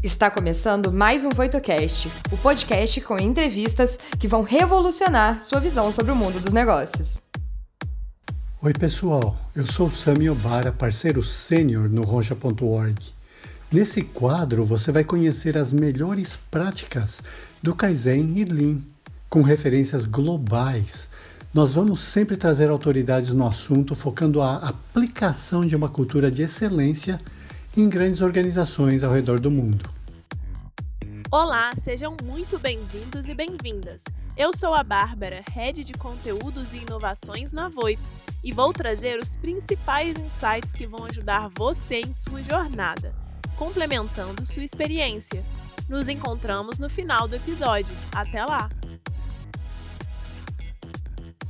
Está começando mais um VoitoCast, o podcast com entrevistas que vão revolucionar sua visão sobre o mundo dos negócios. Oi, pessoal. Eu sou Sami Obara, parceiro sênior no Roncha.org. Nesse quadro, você vai conhecer as melhores práticas do Kaizen e Lean, com referências globais. Nós vamos sempre trazer autoridades no assunto, focando a aplicação de uma cultura de excelência em grandes organizações ao redor do mundo. Olá, sejam muito bem-vindos e bem-vindas. Eu sou a Bárbara, Head de Conteúdos e Inovações na Voito, e vou trazer os principais insights que vão ajudar você em sua jornada, complementando sua experiência. Nos encontramos no final do episódio. Até lá!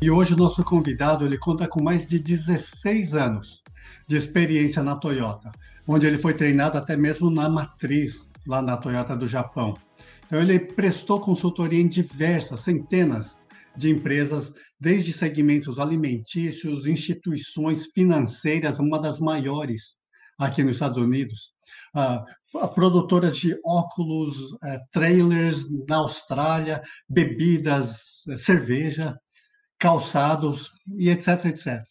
E hoje o nosso convidado ele conta com mais de 16 anos de experiência na Toyota onde ele foi treinado até mesmo na matriz, lá na Toyota do Japão. Então, ele prestou consultoria em diversas, centenas de empresas, desde segmentos alimentícios, instituições financeiras, uma das maiores aqui nos Estados Unidos, uh, produtoras de óculos, uh, trailers na Austrália, bebidas, cerveja, calçados e etc, etc.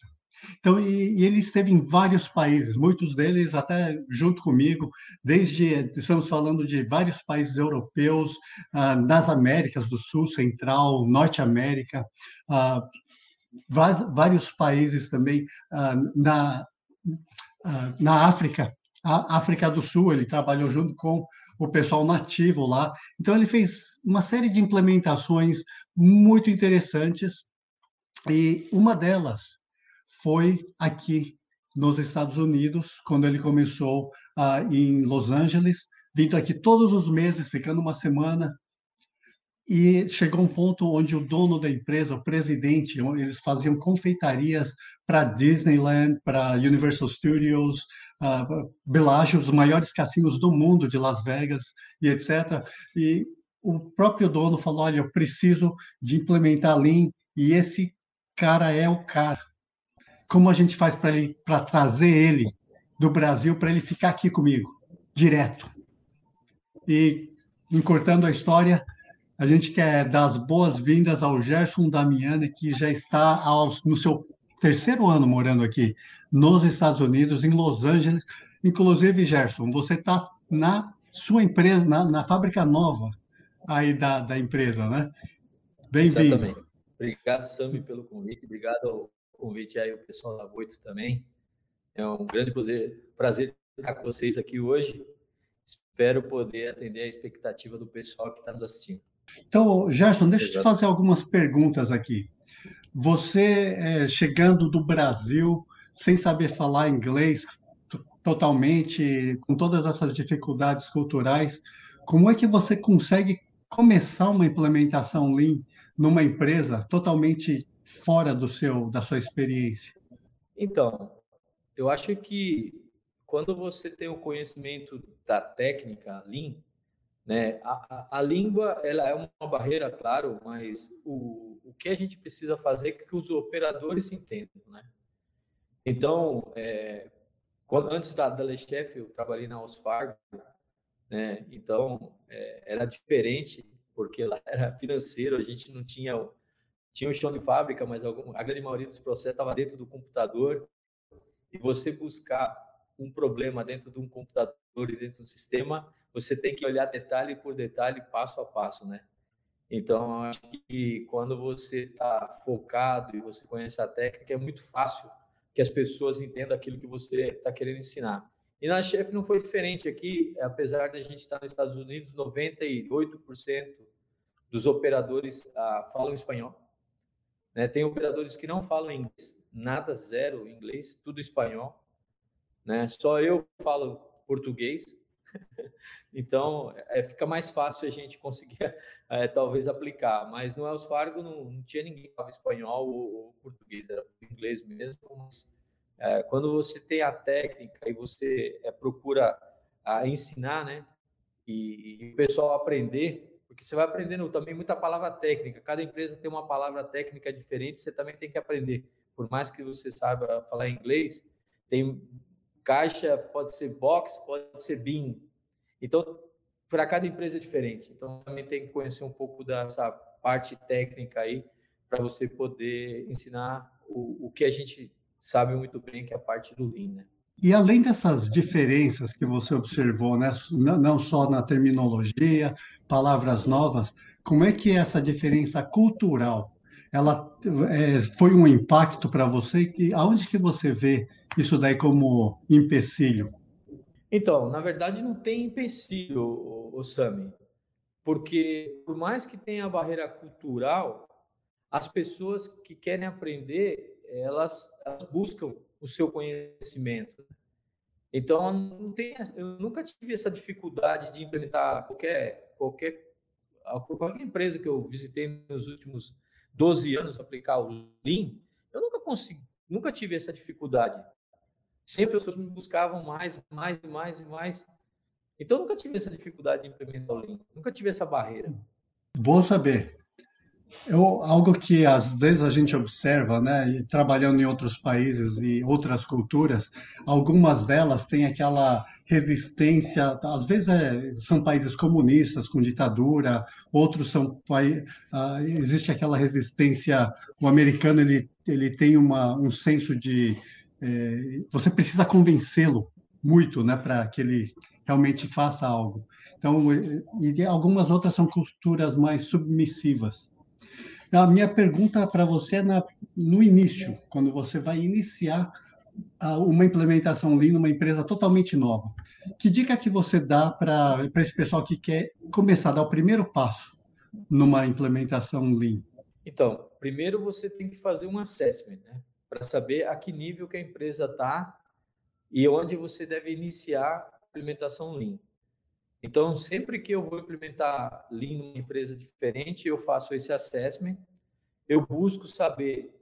Então, e, e, ele esteve em vários países, muitos deles até junto comigo, desde, estamos falando de vários países europeus, ah, nas Américas do Sul, Central, Norte América, ah, vários países também ah, na, na África, a África do Sul, ele trabalhou junto com o pessoal nativo lá. Então, ele fez uma série de implementações muito interessantes, e uma delas foi aqui nos Estados Unidos, quando ele começou uh, em Los Angeles, vindo aqui todos os meses, ficando uma semana. E chegou um ponto onde o dono da empresa, o presidente, eles faziam confeitarias para Disneyland, para Universal Studios, uh, Bellagio, os maiores cassinos do mundo, de Las Vegas e etc. E o próprio dono falou: Olha, eu preciso de implementar Lean, e esse cara é o cara como a gente faz para trazer ele do Brasil para ele ficar aqui comigo, direto. E, encurtando a história, a gente quer dar as boas-vindas ao Gerson Damiani, que já está aos, no seu terceiro ano morando aqui nos Estados Unidos, em Los Angeles. Inclusive, Gerson, você está na sua empresa, na, na fábrica nova aí da, da empresa, né? Bem-vindo. Obrigado, Sami, pelo convite. Obrigado ao convite aí o pessoal da Boito também. É um grande prazer, prazer estar com vocês aqui hoje. Espero poder atender a expectativa do pessoal que está nos assistindo. Então, Gerson, deixa eu te fazer algumas perguntas aqui. Você é, chegando do Brasil sem saber falar inglês totalmente, com todas essas dificuldades culturais, como é que você consegue começar uma implementação Lean numa empresa totalmente fora do seu da sua experiência? Então, eu acho que quando você tem o conhecimento da técnica Lean, né, a, a, língua ela é uma barreira, claro, mas o, o que a gente precisa fazer é que os operadores entendam, né? Então, é, quando, antes da, da Lechef, eu trabalhei na Osfargo, né? Então, é, era diferente, porque lá era financeiro, a gente não tinha tinha um chão de fábrica, mas algum, a grande maioria dos processos estava dentro do computador. E você buscar um problema dentro de um computador e dentro do sistema, você tem que olhar detalhe por detalhe, passo a passo, né? Então, acho que quando você está focado e você conhece a técnica, é muito fácil que as pessoas entendam aquilo que você está querendo ensinar. E na Chef não foi diferente aqui, apesar da gente estar nos Estados Unidos, 98% dos operadores ah, falam espanhol. Né? Tem operadores que não falam inglês, nada, zero inglês, tudo espanhol. Né? Só eu falo português. então, é, fica mais fácil a gente conseguir, é, talvez, aplicar. Mas no Els Fargo não, não tinha ninguém que falava espanhol ou, ou, português, era inglês mesmo. Mas, é, quando você tem a técnica e você é, procura a ensinar, né? E, e o pessoal aprender, porque você vai aprendendo também muita palavra técnica. Cada empresa tem uma palavra técnica diferente, você também tem que aprender. Por mais que você saiba falar inglês, tem caixa, pode ser box, pode ser bin. Então, para cada empresa é diferente. Então, também tem que conhecer um pouco dessa parte técnica aí para você poder ensinar o, o que a gente sabe muito bem, que é a parte do Lean, né? E além dessas diferenças que você observou, né, não só na terminologia, palavras novas, como é que essa diferença cultural, ela é, foi um impacto para você? E aonde que você vê isso daí como empecilho? Então, na verdade, não tem empecilho, Sami, porque por mais que tenha a barreira cultural, as pessoas que querem aprender, elas, elas buscam o seu conhecimento. Então, eu nunca tive essa dificuldade de implementar qualquer, qualquer, qualquer empresa que eu visitei nos últimos 12 anos aplicar o Lean. Eu nunca consegui, nunca tive essa dificuldade. Sempre as pessoas me buscavam mais, mais mais e mais. Então, nunca tive essa dificuldade de implementar o Lean. Nunca tive essa barreira. Bom saber. Eu, algo que às vezes a gente observa, né, trabalhando em outros países e outras culturas, algumas delas têm aquela resistência, às vezes é, são países comunistas com ditadura, outros são uh, existe aquela resistência. O americano ele ele tem uma, um senso de é, você precisa convencê-lo muito, né, para que ele realmente faça algo. Então, e algumas outras são culturas mais submissivas. A minha pergunta para você é na, no início, quando você vai iniciar uma implementação Lean numa empresa totalmente nova. Que dica que você dá para esse pessoal que quer começar a dar o primeiro passo numa implementação Lean? Então, primeiro você tem que fazer um assessment, né? Para saber a que nível que a empresa está e onde você deve iniciar a implementação Lean. Então, sempre que eu vou implementar Lean numa empresa diferente, eu faço esse assessment, eu busco saber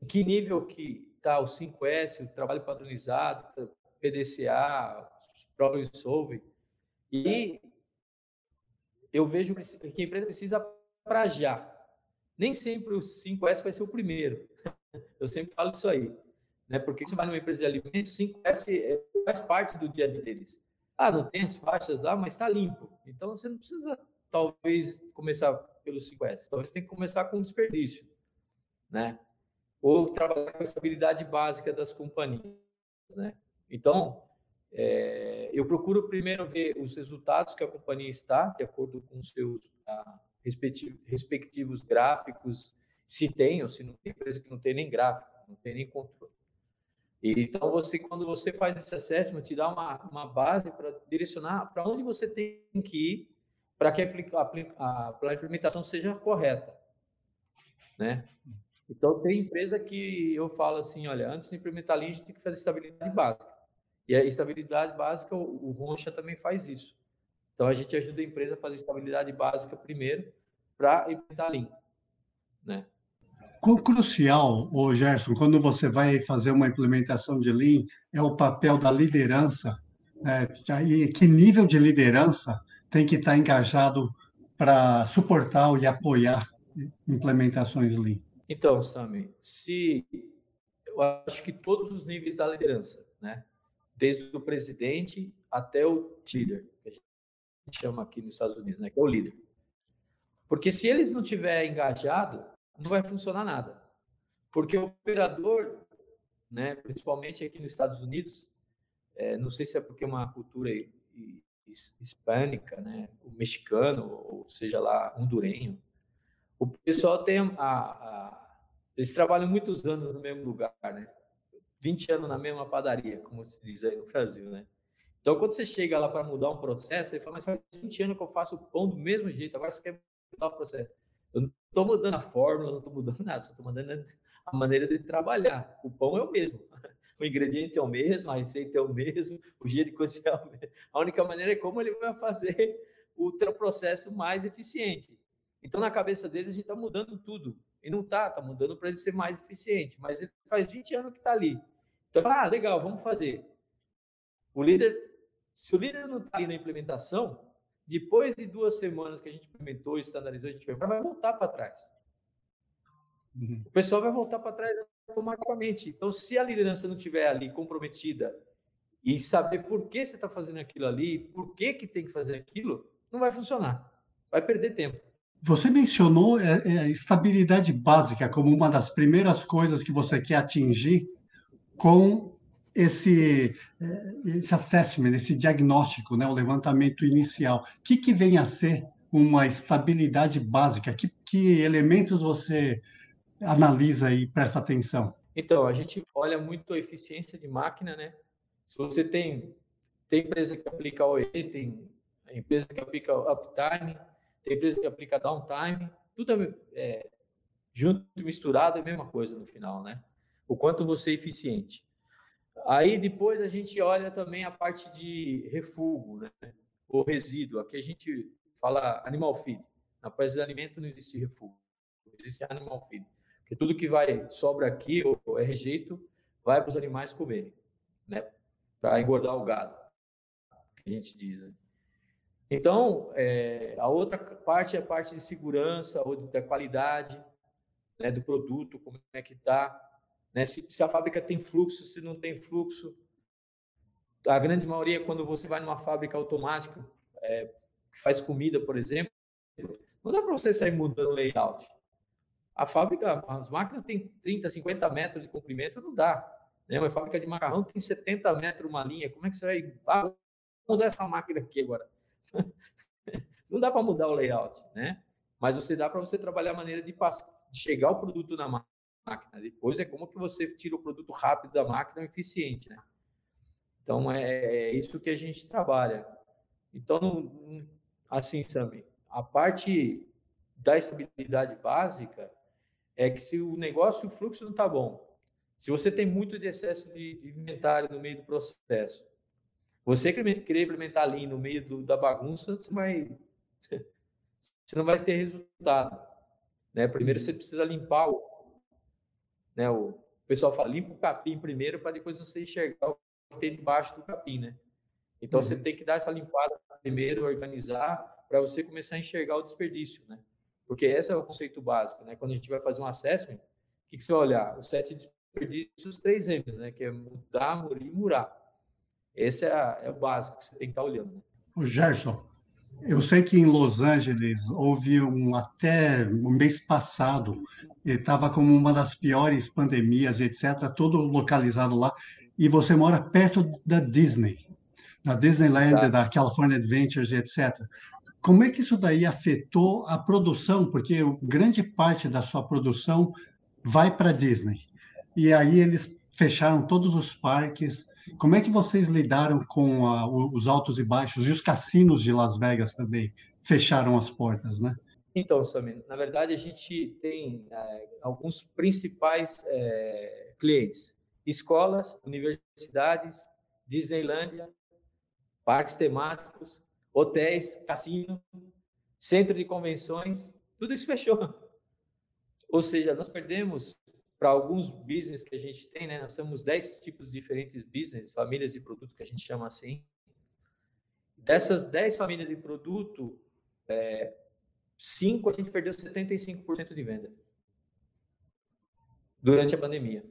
em que nível que está o 5S, o trabalho padronizado, PDCA, problem solving, e eu vejo que a empresa precisa para já. Nem sempre o 5S vai ser o primeiro. Eu sempre falo isso aí. Né? Porque você vai numa empresa de alimentos, 5S é, faz parte do dia a dia deles. Ah, não tem as faixas lá, mas está limpo. Então você não precisa, talvez, começar pelo 5S. Talvez tenha que começar com desperdício, né? Ou trabalhar com a estabilidade básica das companhias, né? Então, é, eu procuro primeiro ver os resultados que a companhia está, de acordo com seus ah, respectivos, respectivos gráficos, se tem ou se não tem empresa que não tem nem gráfico, não tem nem controle. Então, você, quando você faz esse assessment, te dá uma, uma base para direcionar para onde você tem que ir para que a, a, a, implementação seja correta. Né? Então, tem empresa que eu falo assim, olha, antes de implementar a linha, a gente tem que fazer estabilidade básica. E a estabilidade básica, o, o Roncha também faz isso. Então, a gente ajuda a empresa a fazer estabilidade básica primeiro para implementar a linha. Né? Quão crucial, ô Gerson, quando você vai fazer uma implementação de Lean, é o papel da liderança? Né? que nível de liderança tem que estar engajado para suportar e apoiar implementações Lean? Então, Sami, se eu acho que todos os níveis da liderança, né? Desde o presidente até o líder, que a gente chama aqui nos Estados Unidos, né? Que é o líder. Porque se eles não tiverem engajado, não vai funcionar nada. Porque o operador, né, principalmente aqui nos Estados Unidos, é, não sei se é porque é uma cultura hispânica, né, o mexicano, ou seja lá, hondurenho, o pessoal tem a, a, eles trabalham muitos anos no mesmo lugar, né? 20 anos na mesma padaria, como se diz aí no Brasil, né? Então, quando você chega lá para mudar um processo, você fala, mas faz 20 anos que eu faço o pão do mesmo jeito, agora você quer mudar o processo. Eu não estou mudando a fórmula, não estou mudando nada, só estou mudando a maneira de trabalhar. O pão é o mesmo, o ingrediente é o mesmo, a receita é o mesmo, o jeito de cozinhar é o mesmo. A única maneira é como ele vai fazer o processo mais eficiente. Então, na cabeça deles, a gente está mudando tudo. E não está, está mudando para ele ser mais eficiente. Mas ele faz 20 anos que está ali. Então, fala, ah, legal, vamos fazer. O líder, se o líder não está ali na implementação, depois de duas semanas que a gente implementou e standardizou, a gente vai voltar para trás. Uhum. O pessoal vai voltar para trás automaticamente. Então, se a liderança não estiver ali comprometida e saber por que você está fazendo aquilo ali, por que, que tem que fazer aquilo, não vai funcionar. Vai perder tempo. Você mencionou é, é, a estabilidade básica como uma das primeiras coisas que você quer atingir com esse, é, esse assessment, esse diagnóstico, né, o levantamento inicial. O que, que vem a ser uma estabilidade básica? Que, que elementos você analisa e presta atenção? Então, a gente olha muito a eficiência de máquina, né? Se você tem, tem empresa que aplica OE, tem empresa que aplica uptime, tem empresa que aplica downtime, tudo é, é junto misturado é a mesma coisa no final, né? O quanto você é eficiente. Aí depois a gente olha também a parte de refúgio, né? O resíduo. Aqui a gente fala animal feed. Na parte de alimento não existe refúgio, existe animal feed. Porque tudo que vai sobra aqui ou é rejeito vai para os animais comerem, né? Para engordar o gado, a gente diz. Né? Então, é, a outra parte é a parte de segurança ou da qualidade né, do produto, como é que está, né, se, se, a fábrica tem fluxo, se não tem fluxo. A grande maioria, quando você vai numa fábrica automática, é, que faz comida, por exemplo, não dá para você sair mudando layout. A fábrica, as máquinas têm 30, 50 metros de comprimento, não dá. Né? Uma fábrica de macarrão tem 70 metros uma linha. Como é que você vai ah, mudar essa máquina aqui agora? não dá para mudar o layout, né? Mas você dá para você trabalhar a maneira de, passar, de chegar o produto na máquina. Depois é como que você tira o produto rápido da máquina eficiente, né? Então é, é isso que a gente trabalha. Então, assim, Sami, a parte da estabilidade básica é que se o negócio, o fluxo não está bom, se você tem muito de excesso de, de inventário no meio do processo, você querer implementar ali no meio do, da bagunça, você vai você não vai ter resultado, né? Primeiro você precisa limpar o, né? O, pessoal fala limpa o capim primeiro para depois você enxergar o que tem debaixo do capim, né? Então uhum. você tem que dar essa limpada primeiro, organizar para você começar a enxergar o desperdício, né? Porque esse é o conceito básico, né? Quando a gente vai fazer um assessment, o que, que você vai olhar? Os sete desperdícios, três M's, né? Que é mudar, murir e murar. Esse é, é, o básico que você tem que estar olhando. Né? O Gerson, eu sei que em Los Angeles houve um até o um mês passado, estava como uma das piores pandemias, etc., todo localizado lá, e você mora perto da Disney, da Disneyland, tá. da California Adventures, etc. Como é que isso daí afetou a produção? Porque grande parte da sua produção vai para a Disney. E aí eles fecharam todos os parques. Como é que vocês lidaram com a, os altos e baixos? E os cassinos de Las Vegas também fecharam as portas, né? Então, Samir, na verdade a gente tem é, alguns principais é, clientes: escolas, universidades, Disneylândia, parques temáticos, hotéis, cassino, centro de convenções, tudo isso fechou. Ou seja, nós perdemos para alguns business que a gente tem, né? Nós temos 10 tipos diferentes de business, famílias de produto que a gente chama assim. Dessas 10 famílias de produto, é, 5 a gente perdeu 75% de venda durante a pandemia.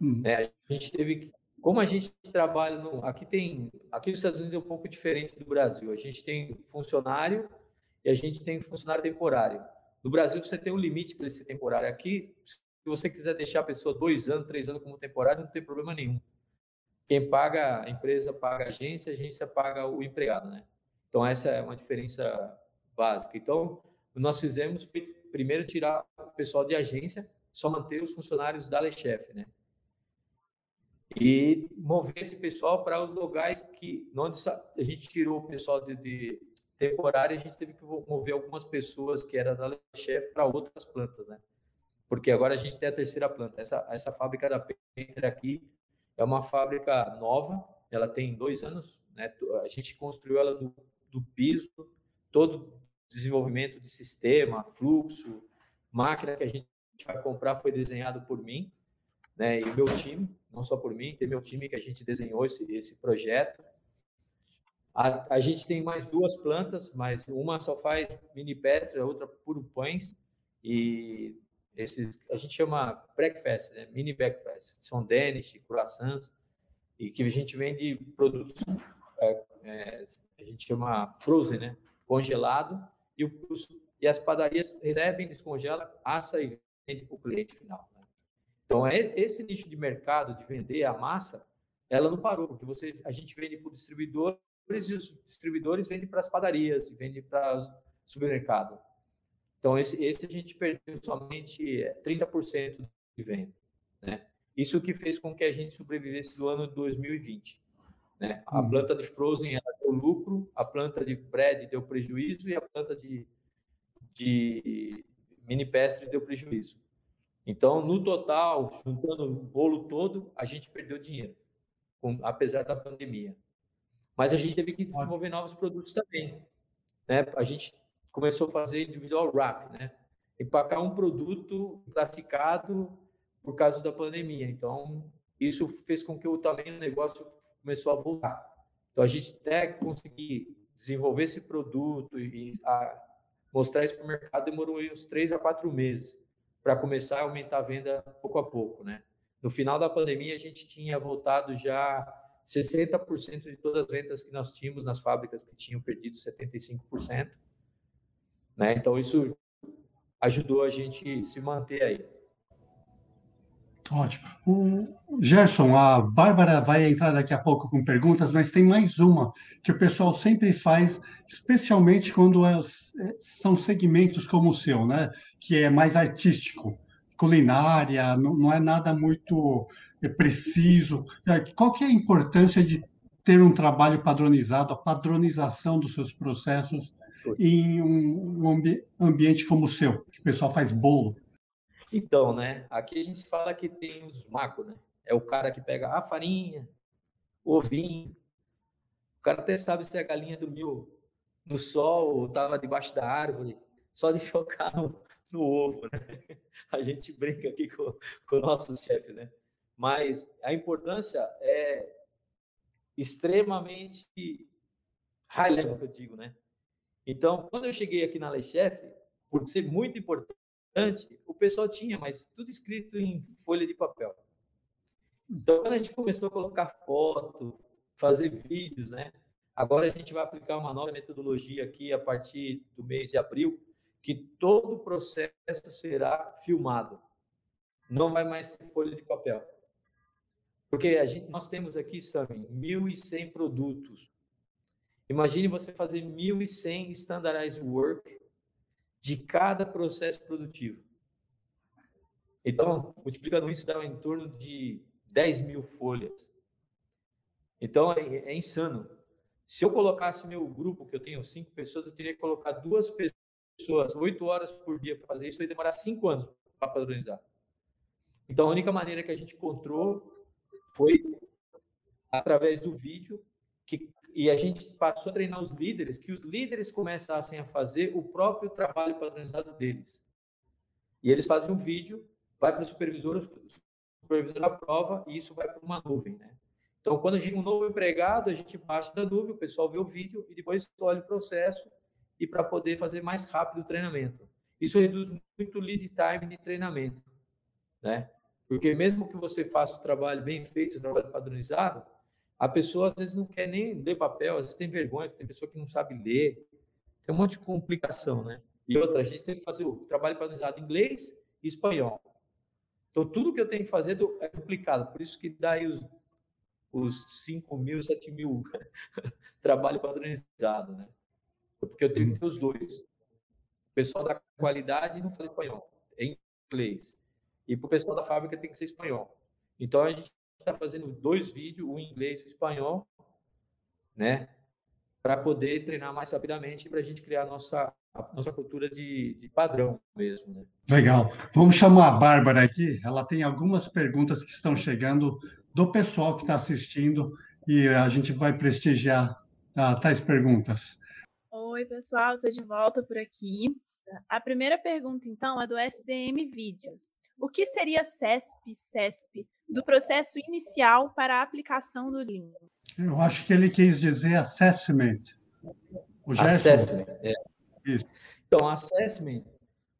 Uhum. É, a gente teve que, como a gente trabalha no, aqui tem, aqui nos Estados Unidos é um pouco diferente do Brasil. A gente tem funcionário e a gente tem funcionário temporário. No Brasil você tem um limite para esse temporário. Aqui se você quiser deixar a pessoa dois anos, três anos como temporário, não tem problema nenhum. Quem paga, a empresa paga a agência, a agência paga o empregado, né? Então, essa é uma diferença básica. Então, nós fizemos foi, primeiro, tirar o pessoal de agência, só manter os funcionários da Lechef, né? E mover esse pessoal para os lugares que, onde a gente tirou o pessoal de, de temporário, a gente teve que mover algumas pessoas que eram da Lechef para outras plantas, né? Porque agora a gente tem a terceira planta. Essa, essa fábrica da Penter aqui é uma fábrica nova, ela tem dois anos, né? A gente construiu ela do, do piso, todo desenvolvimento de sistema, fluxo, máquina que a gente vai comprar foi desenhado por mim, né? E meu time, não só por mim, tem meu time que a gente desenhou esse, esse projeto. A, a gente tem mais duas plantas, mas uma só faz mini pestre, a outra puro pães. E esses a gente chama breakfast, né? mini breakfast, são Danish, croissants, e que a gente vende produtos, é, é, a gente chama frozen, né? Congelado, e, o, e as padarias recebem, descongelam, assa e vende para o cliente final. Né? Então, é esse nicho de mercado de vender a massa, ela não parou, porque você, a gente vende para o distribuidor e os distribuidores vendem para as padarias, vendem para o supermercado. Então, esse, esse a gente perdeu somente 30% de venda. Né? Isso que fez com que a gente sobrevivesse do ano 2020. Né? A uhum. planta de Frozen ela deu lucro, a planta de bread deu prejuízo e a planta de, de mini pestre deu prejuízo. Então, no total, juntando o bolo todo, a gente perdeu dinheiro, com, apesar da pandemia. Mas a gente teve que desenvolver novos produtos também. Né? A gente começou a fazer individual wrap, né? empacar um produto classificado por causa da pandemia. Então, isso fez com que o tamanho do negócio começou a voltar. Então, a gente até conseguir desenvolver esse produto e mostrar isso para o mercado demorou uns três a quatro meses para começar a aumentar a venda pouco a pouco, né? No final da pandemia, a gente tinha voltado já 60% de todas as vendas que nós tínhamos nas fábricas que tinham perdido 75%. Né? Então, isso ajudou a gente se manter aí. Ótimo. O Gerson, a Bárbara vai entrar daqui a pouco com perguntas, mas tem mais uma que o pessoal sempre faz, especialmente quando é, são segmentos como o seu, né? Que é mais artístico, culinária, não, não é nada muito é, preciso. É, qual que é a importância de ter um trabalho padronizado, a padronização dos seus processos em um, ambi ambiente como o seu, que o pessoal faz bolo? Então, né? Aqui a gente fala que tem os macos, né? É o cara que pega a farinha, o ovinho. O cara até sabe se a galinha dormiu no sol ou estava debaixo da árvore, só de focar no, no ovo, né? A gente brinca aqui com, com o nosso chefe, né? Mas a importância é extremamente high level, que eu digo, né? Então, quando eu cheguei aqui na Lei Chef, por ser muito importante, o pessoal tinha, mas tudo escrito em folha de papel. Então, quando a gente começou a colocar foto, fazer vídeos, né? Agora a gente vai aplicar uma nova metodologia aqui a partir do mês de abril, que todo o processo será filmado. Não vai mais ser folha de papel. Porque a gente, nós temos aqui, Sami, 1.100 produtos. Imagine você fazer 1.100 standardized work de cada processo produtivo. Então, multiplicando isso, dá em torno de 10 mil folhas. Então, é, é insano. Se eu colocasse meu grupo, que eu tenho cinco pessoas, eu teria que colocar duas pessoas, oito horas por dia para fazer isso, e demorar cinco anos para padronizar. Então, a única maneira que a gente encontrou foi através do vídeo que e a gente passou a treinar os líderes, que os líderes começassem a fazer o próprio trabalho padronizado deles. E eles fazem um vídeo, vai para o supervisor, o supervisor aprova e isso vai para uma nuvem, né? Então, quando a gente um novo empregado, a gente baixa da nuvem, o pessoal vê o vídeo e depois olha o processo e para poder fazer mais rápido o treinamento. Isso reduz muito o lead time de treinamento, né? Porque mesmo que você faça o trabalho bem feito, o trabalho padronizado, a pessoa às vezes não quer nem ler papel, às vezes tem vergonha, tem pessoa que não sabe ler. Tem um monte de complicação, né? E outra, a gente tem que fazer o trabalho padronizado em inglês e espanhol. Então, tudo que eu tenho que fazer é duplicado. Por isso que dá aí os, os 5 mil, 7 mil trabalho padronizado, né? Porque eu tenho que ter os dois. O pessoal da qualidade não fala espanhol, é inglês. E para o pessoal da fábrica tem que ser espanhol. Então, a gente está fazendo dois vídeos, um em inglês e um em espanhol, né? Para poder treinar mais rapidamente para a gente criar a nossa, a nossa cultura de, de padrão mesmo. Né? Legal. Vamos chamar a Bárbara aqui. Ela tem algumas perguntas que estão chegando do pessoal que está assistindo e a gente vai prestigiar tá, tais perguntas. Oi, pessoal, estou de volta por aqui. A primeira pergunta, então, é do SDM Vídeos. O que seria CESP, CESP, do processo inicial para a aplicação do Lean? Eu acho que ele quis dizer assessment. O assessment, é. Isso. Então, assessment,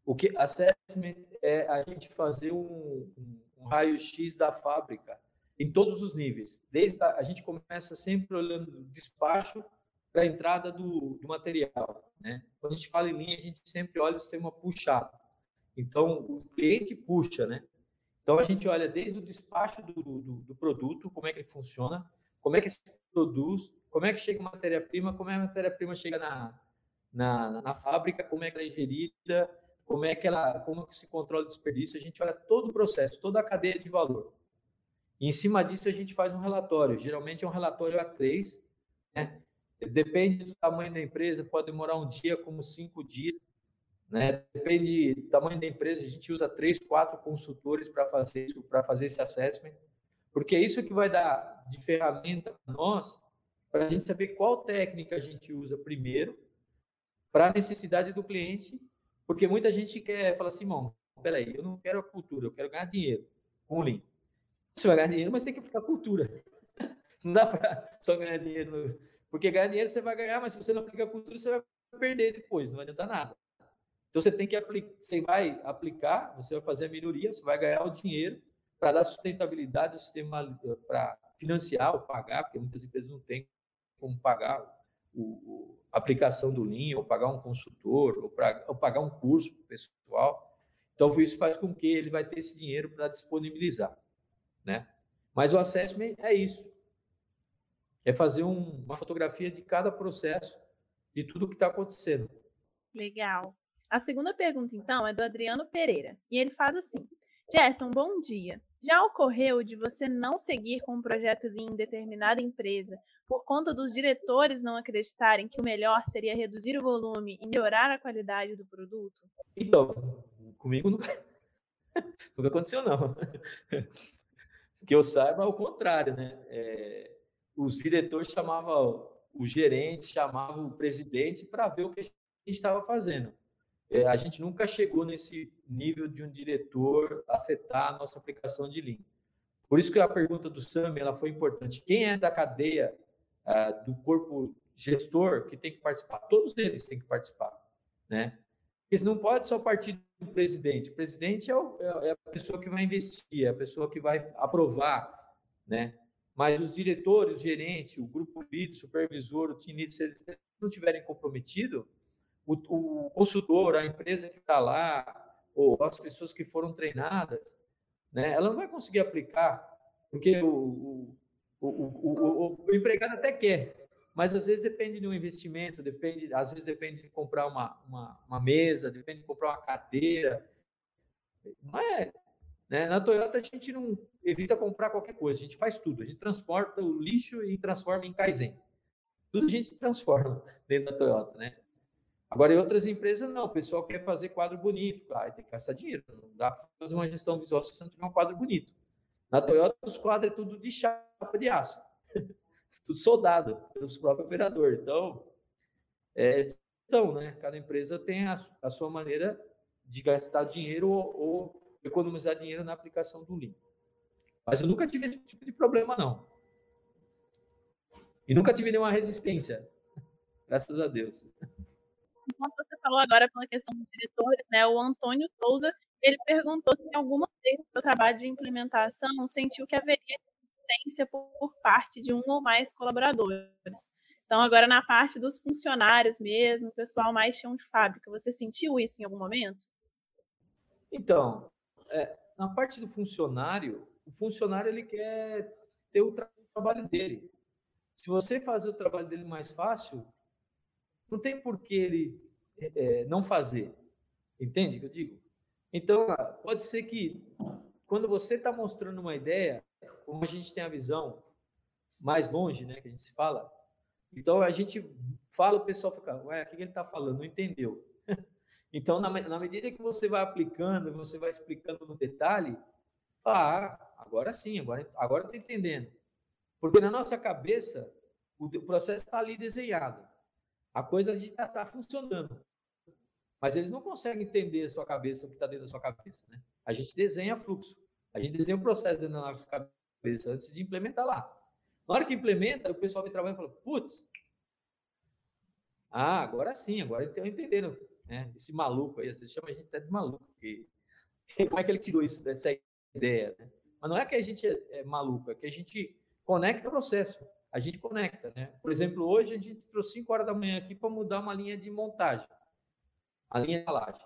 o que assessment é a gente fazer um, um raio-x da fábrica em todos os níveis. Desde a, a gente começa sempre olhando do despacho para a entrada do, do, material. Né? Quando a gente fala em linha, a gente sempre olha o sistema puxado. Então, o cliente puxa, né? Então, a gente olha desde o despacho do, do, do produto, como é que ele funciona, como é que se produz, como é que chega a matéria-prima, como é que a matéria-prima chega na, na, na, fábrica, como é que ela é gerida, como é que ela, como que se controla o desperdício. A gente olha todo o processo, toda a cadeia de valor. E em cima disso, a gente faz um relatório. Geralmente é um relatório A3, né? Depende do tamanho da empresa, pode demorar um dia, como cinco dias. Né? Depende do tamanho da empresa, a gente usa três, quatro consultores para fazer isso, para fazer esse assessment, porque é isso que vai dar de ferramenta para nós, para a gente saber qual técnica a gente usa primeiro, para a necessidade do cliente, porque muita gente quer, fala assim, irmão, peraí, eu não quero a cultura, eu quero ganhar dinheiro com o Lean. Você vai ganhar dinheiro, mas tem que aplicar cultura. Não dá para só ganhar dinheiro porque ganhar dinheiro você vai ganhar, mas se você não aplicar cultura, você vai perder depois, não vai adiantar nada. Então você tem que aplicar, você vai aplicar, você vai fazer a melhoria, você vai ganhar o dinheiro para dar sustentabilidade ao sistema para financiar ou pagar, porque muitas empresas não têm como pagar o, o, a aplicação do Lean, ou pagar um consultor, ou, pra, ou pagar um curso para o pessoal. Então, isso faz com que ele vai ter esse dinheiro para disponibilizar. Né? Mas o assessment é isso é fazer um, uma fotografia de cada processo, de tudo que está acontecendo. Legal. A segunda pergunta, então, é do Adriano Pereira. E ele faz assim: Gerson, bom dia. Já ocorreu de você não seguir com um projeto em determinada empresa por conta dos diretores não acreditarem que o melhor seria reduzir o volume e melhorar a qualidade do produto? Então, comigo nunca, nunca aconteceu, não. Que eu saiba, ao contrário, né? É, os diretores chamavam o gerente, chamavam o presidente para ver o que a gente estava fazendo. É, a gente nunca chegou nesse nível de um diretor afetar a nossa aplicação de Lean. Por isso que a pergunta do Sam ela foi importante. Quem é da cadeia uh, do corpo gestor que tem que participar? Todos eles têm que participar, né? Porque não pode só partir do presidente. O presidente é, o, é, é a pessoa que vai investir, é a pessoa que vai aprovar, né? Mas os diretores, o gerente, o grupo lead, o supervisor, o lead, se eles não tiverem comprometido, o, o consultor, a empresa que está lá, ou as pessoas que foram treinadas, né, ela não vai conseguir aplicar, porque o, o, o, o, empregado até quer, mas às vezes depende de um investimento, depende, às vezes depende de comprar uma, uma, uma mesa, depende de comprar uma cadeira. Não é, né? Na Toyota, a gente não evita comprar qualquer coisa, a gente faz tudo. A gente transporta o lixo e transforma em Kaizen. Tudo a gente transforma dentro da Toyota, né? Agora, em outras empresas, não. O pessoal quer fazer quadro bonito. Ah, tem que gastar dinheiro. Não dá para fazer uma gestão visual se você não tiver um quadro bonito. Na Toyota, os quadros é tudo de chapa de aço. tudo soldado pelos próprios operadores. Então, é, então, né? Cada empresa tem a, a sua maneira de gastar dinheiro ou, ou economizar dinheiro na aplicação do Lean. Mas eu nunca tive esse tipo de problema, não. E nunca tive nenhuma resistência. Graças a Deus. Enquanto você falou agora pela questão dos diretores, né, o Antônio Souza, ele perguntou se alguma vez no seu trabalho de implementação sentiu que haveria resistência por, parte de um ou mais colaboradores. Então, agora na parte dos funcionários mesmo, o pessoal mais chão de fábrica, você sentiu isso em algum momento? Então, é, na parte do funcionário, o funcionário ele quer ter o, tra trabalho dele. Se você fazer o trabalho dele mais fácil, não tem por que ele é, é não fazer. Entende o que eu digo? Então, pode ser que quando você está mostrando uma ideia, como a gente tem a visão mais longe, né, que a gente se fala, então a gente fala, o pessoal fica, ué, o que ele está falando? Não entendeu. Então, na, na medida que você vai aplicando, você vai explicando no detalhe, ah, agora sim, agora, agora estou entendendo. Porque na nossa cabeça, o, o processo está ali desenhado. A coisa está tá funcionando. Mas eles não conseguem entender a sua cabeça, o que está dentro da sua cabeça. Né? A gente desenha fluxo. A gente desenha o processo dentro da nossa cabeça antes de implementar lá. Na hora que implementa, o pessoal vem trabalhando e fala, putz, ah, agora sim, agora estou entendendo né? Esse maluco aí, você chama a gente até de maluco, porque como é que ele tirou isso dessa ideia? Né? Mas não é que a gente é, é maluco, é que a gente conecta o processo. A gente conecta, né? Por exemplo, hoje a gente trouxe 5 horas da manhã aqui para mudar uma linha de montagem, a linha de embalagem.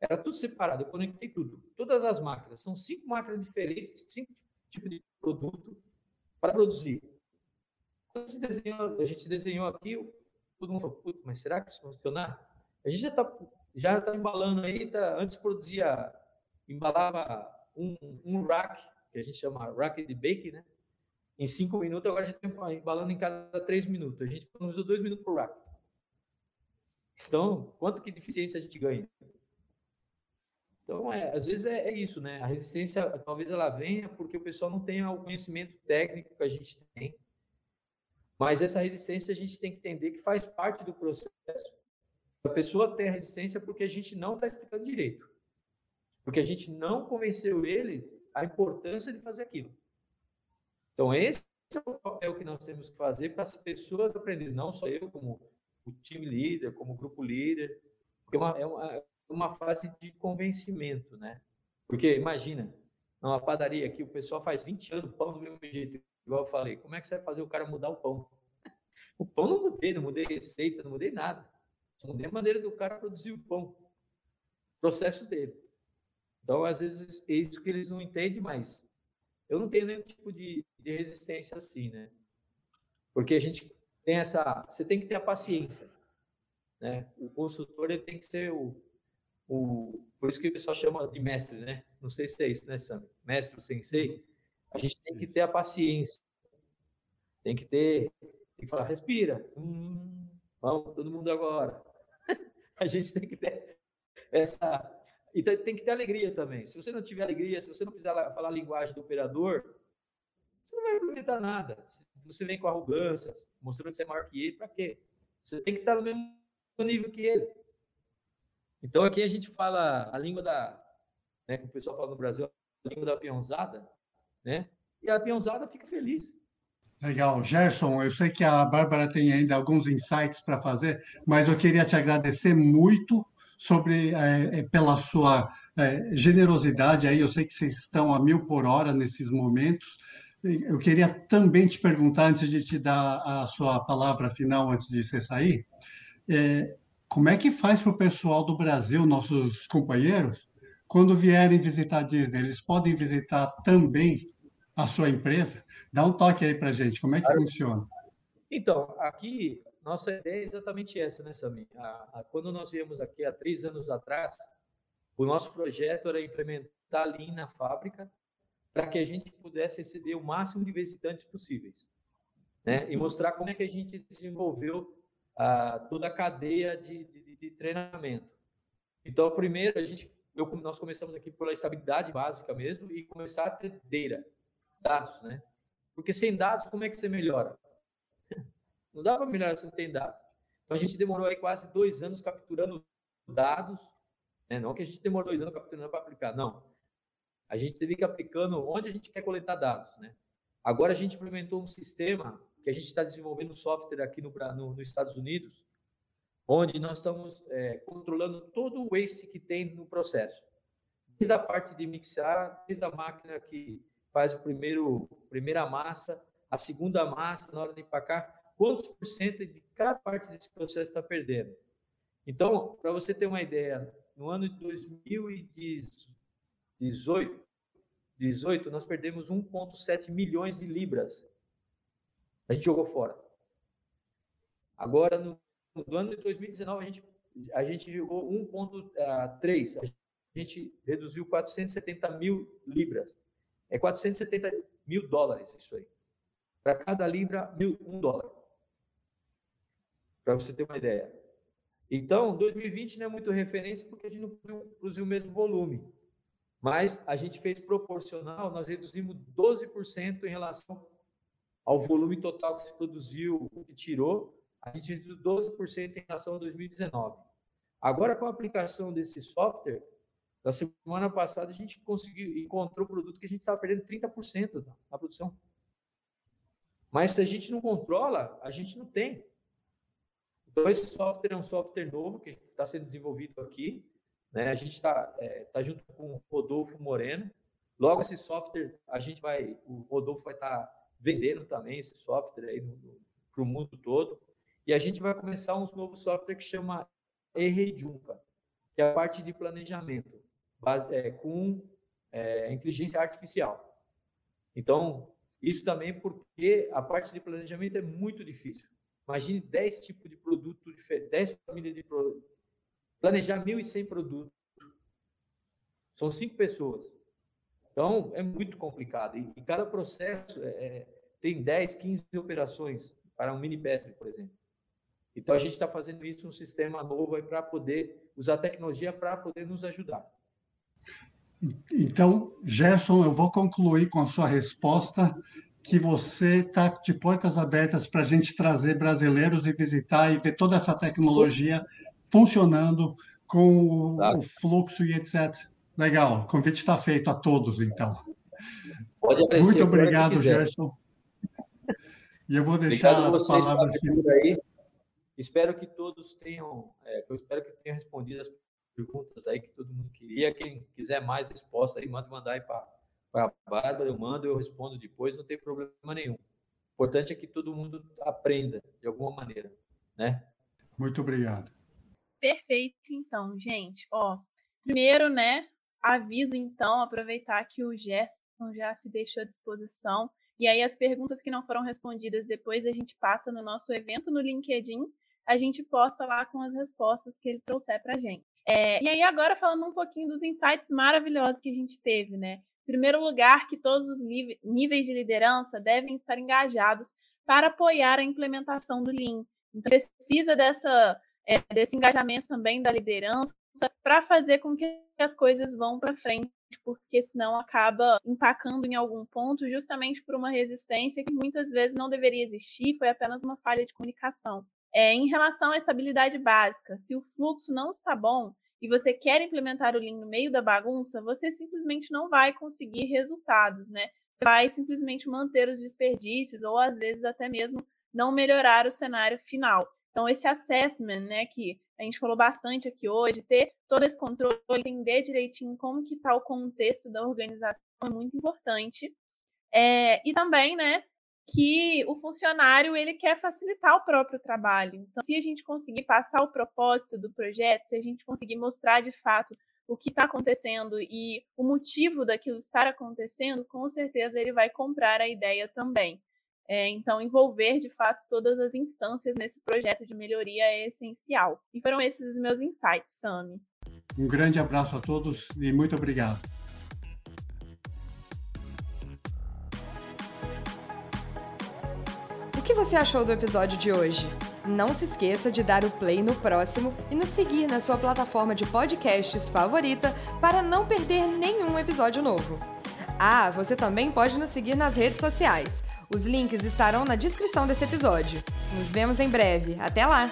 Era tudo separado, eu conectei tudo. Todas as máquinas, são cinco máquinas diferentes, cinco tipos de produto para produzir. Quando a gente desenhou, a gente desenhou aqui, todo mundo falou, mas será que isso funcionar? A gente já está já tá embalando aí, tá, antes produzia, embalava um, um rack, que a gente chama rack de bake, né? Em cinco minutos, agora a gente está embalando em cada três minutos. A gente economizou dois minutos por rack. Então, quanto que de eficiência a gente ganha? Então, é, às vezes é, é, isso, né? A resistência, talvez ela venha porque o pessoal não tenha o conhecimento técnico que a gente tem. Mas essa resistência a gente tem que entender que faz parte do processo. A pessoa tem a resistência porque a gente não está explicando direito. Porque a gente não convenceu ele a importância de fazer aquilo. Então, esse é o papel que nós temos que fazer para as pessoas aprenderem, não só eu, como o time líder, como grupo líder, é uma, é uma, é uma fase de convencimento, né? Porque, imagina, numa padaria aqui, o pessoal faz 20 anos pão do mesmo jeito, igual eu falei, como é que você vai fazer o cara mudar o pão? O pão não mudei, não mudei receita, não mudei nada. Só mudei a maneira do cara produzir o pão. O processo dele. Então, às vezes, é isso que eles não entendem, mas eu não tenho nenhum tipo de, de resistência assim, né? Porque a gente tem essa. Você tem que ter a paciência. Né? O consultor ele tem que ser o, o. Por isso que o pessoal chama de mestre, né? Não sei se é isso, né, Sam? Mestre, sensei. A gente tem que ter a paciência. Tem que ter. Tem que falar, respira. Hum, vamos, todo mundo agora. a gente tem que ter essa. E tem que ter alegria também. Se você não tiver alegria, se você não fizer falar a linguagem do operador, você não vai aproveitar nada. Se você vem com arrogância, mostrando que você é maior que ele, para quê? Você tem que estar no mesmo nível que ele. Então aqui a gente fala a língua da, né, que o pessoal fala no Brasil, a língua da peãozada, né? E a peãozada fica feliz. Legal. Gerson, eu sei que a Bárbara tem ainda alguns insights para fazer, mas eu queria te agradecer muito sobre é, pela sua é, generosidade aí. Eu sei que vocês estão a mil por hora nesses momentos. Eu queria também te perguntar, antes de te dar a sua palavra final, antes de você sair, é, como é que faz para o pessoal do Brasil, nossos companheiros, quando vierem visitar a Disney, eles podem visitar também a sua empresa? Dá um toque aí para gente, como é que funciona? Então, aqui, nossa ideia é exatamente essa, né, Sami? quando nós viemos aqui há três anos atrás, o nosso projeto era implementar Lean na fábrica para que a gente pudesse receber o máximo de visitantes possíveis. Né? E mostrar como é que a gente desenvolveu ah, toda a cadeia de, de, de, treinamento. Então, primeiro, a gente, eu, nós começamos aqui pela estabilidade básica mesmo e começar a ter data, dados, né? Porque sem dados, como é que você melhora? Não dá para melhorar se não tem dados. Então, a gente demorou aí quase dois anos capturando dados, né? não que a gente demorou dois anos capturando para aplicar, não. A gente teve que aplicando onde a gente quer coletar dados, né? Agora a gente implementou um sistema que a gente está desenvolvendo software aqui no, no, nos Estados Unidos, onde nós estamos é, controlando todo o waste que tem no processo. Desde a parte de mixar, desde a máquina que faz o primeiro primeira massa, a segunda massa na hora de empacar, quantos por cento de cada parte desse processo está perdendo. Então, para você ter uma ideia, no ano de 2018, 18, 18 nós perdemos 1,7 milhões de libras. A gente jogou fora. Agora, no, no ano de 2019, a gente, a gente jogou 1,3. Ah, a gente reduziu 470 mil libras. É 470 mil dólares isso aí. Para cada libra, mil, um dólar. Para você ter uma ideia. Então, 2020 não é muito referência porque a gente não produziu o mesmo volume. Mas a gente fez proporcional, nós reduzimos 12% em relação ao volume total que se produziu, que tirou, a gente reduziu 12% em relação a 2019. Agora, com a aplicação desse software, na semana passada a gente conseguiu, encontrou produto que a gente estava perdendo 30% na produção. Mas se a gente não controla, a gente não tem. Então, esse software é um software novo que está sendo desenvolvido aqui. Né? A gente está é, tá junto com o Rodolfo Moreno. Logo, esse software, a gente vai, o Rodolfo vai estar tá vendendo também esse software aí para o mundo todo. E a gente vai começar um novo software que chama Errejunca, que é a parte de planejamento, base, é, com é, inteligência artificial. Então, isso também porque a parte de planejamento é muito difícil. Imagine 10 tipos de produto diferentes, 10 famílias de. Planejar 1.100 produtos. São cinco pessoas. Então, é muito complicado. E, cada processo é, é tem 10, 15 operações para um mini pestre, por exemplo. Então, a gente está fazendo isso um sistema novo para poder usar a tecnologia para poder nos ajudar. Então, Gerson, eu vou concluir com a sua resposta que você está de portas abertas para a gente trazer brasileiros e visitar e ver toda essa tecnologia funcionando com o, o fluxo e etc. Legal, o convite está feito a todos, então. Pode aparecer, Muito obrigado, Gerson. E eu vou deixar obrigado as palavras aí. Espero que todos tenham, é, eu espero que tenham respondido as perguntas aí que todo mundo queria. Quem quiser mais resposta aí, manda mandar aí para a Bárbara, eu mando, eu respondo depois, não tem problema nenhum. O importante é que todo mundo aprenda de alguma maneira, né? Muito obrigado. Perfeito, então, gente. Ó, primeiro, né, aviso então, aproveitar que o Gerson já se deixou à disposição. E aí as perguntas que não foram respondidas depois a gente passa no nosso evento no LinkedIn, a gente posta lá com as respostas que ele trouxer para a gente. É, e aí, agora falando um pouquinho dos insights maravilhosos que a gente teve, né? Primeiro lugar, que todos os níveis de liderança devem estar engajados para apoiar a implementação do Lean. Então, precisa dessa, é, desse engajamento também da liderança para fazer com que as coisas vão para frente, porque senão acaba empacando em algum ponto, justamente por uma resistência que muitas vezes não deveria existir, foi apenas uma falha de comunicação. É, em relação à estabilidade básica, se o fluxo não está bom e você quer implementar o Lean no meio da bagunça, você simplesmente não vai conseguir resultados, né? Você vai simplesmente manter os desperdícios ou às vezes até mesmo não melhorar o cenário final. Então, esse assessment, né, que a gente falou bastante aqui hoje, ter todo esse controle, entender direitinho como que está o contexto da organização é muito importante. É, e também, né, que o funcionário ele quer facilitar o próprio trabalho. Então, se a gente conseguir passar o propósito do projeto, se a gente conseguir mostrar de fato o que está acontecendo e o motivo daquilo estar acontecendo, com certeza ele vai comprar a ideia também. É, então, envolver de fato todas as instâncias nesse projeto de melhoria é essencial. E foram esses os meus insights, Sami. Um grande abraço a todos e muito obrigado. que você achou do episódio de hoje? Não se esqueça de dar o play no próximo e nos seguir na sua plataforma de podcasts favorita para não perder nenhum episódio novo. Ah, você também pode nos seguir nas redes sociais. Os links estarão na descrição desse episódio. Nos vemos em breve. Até lá!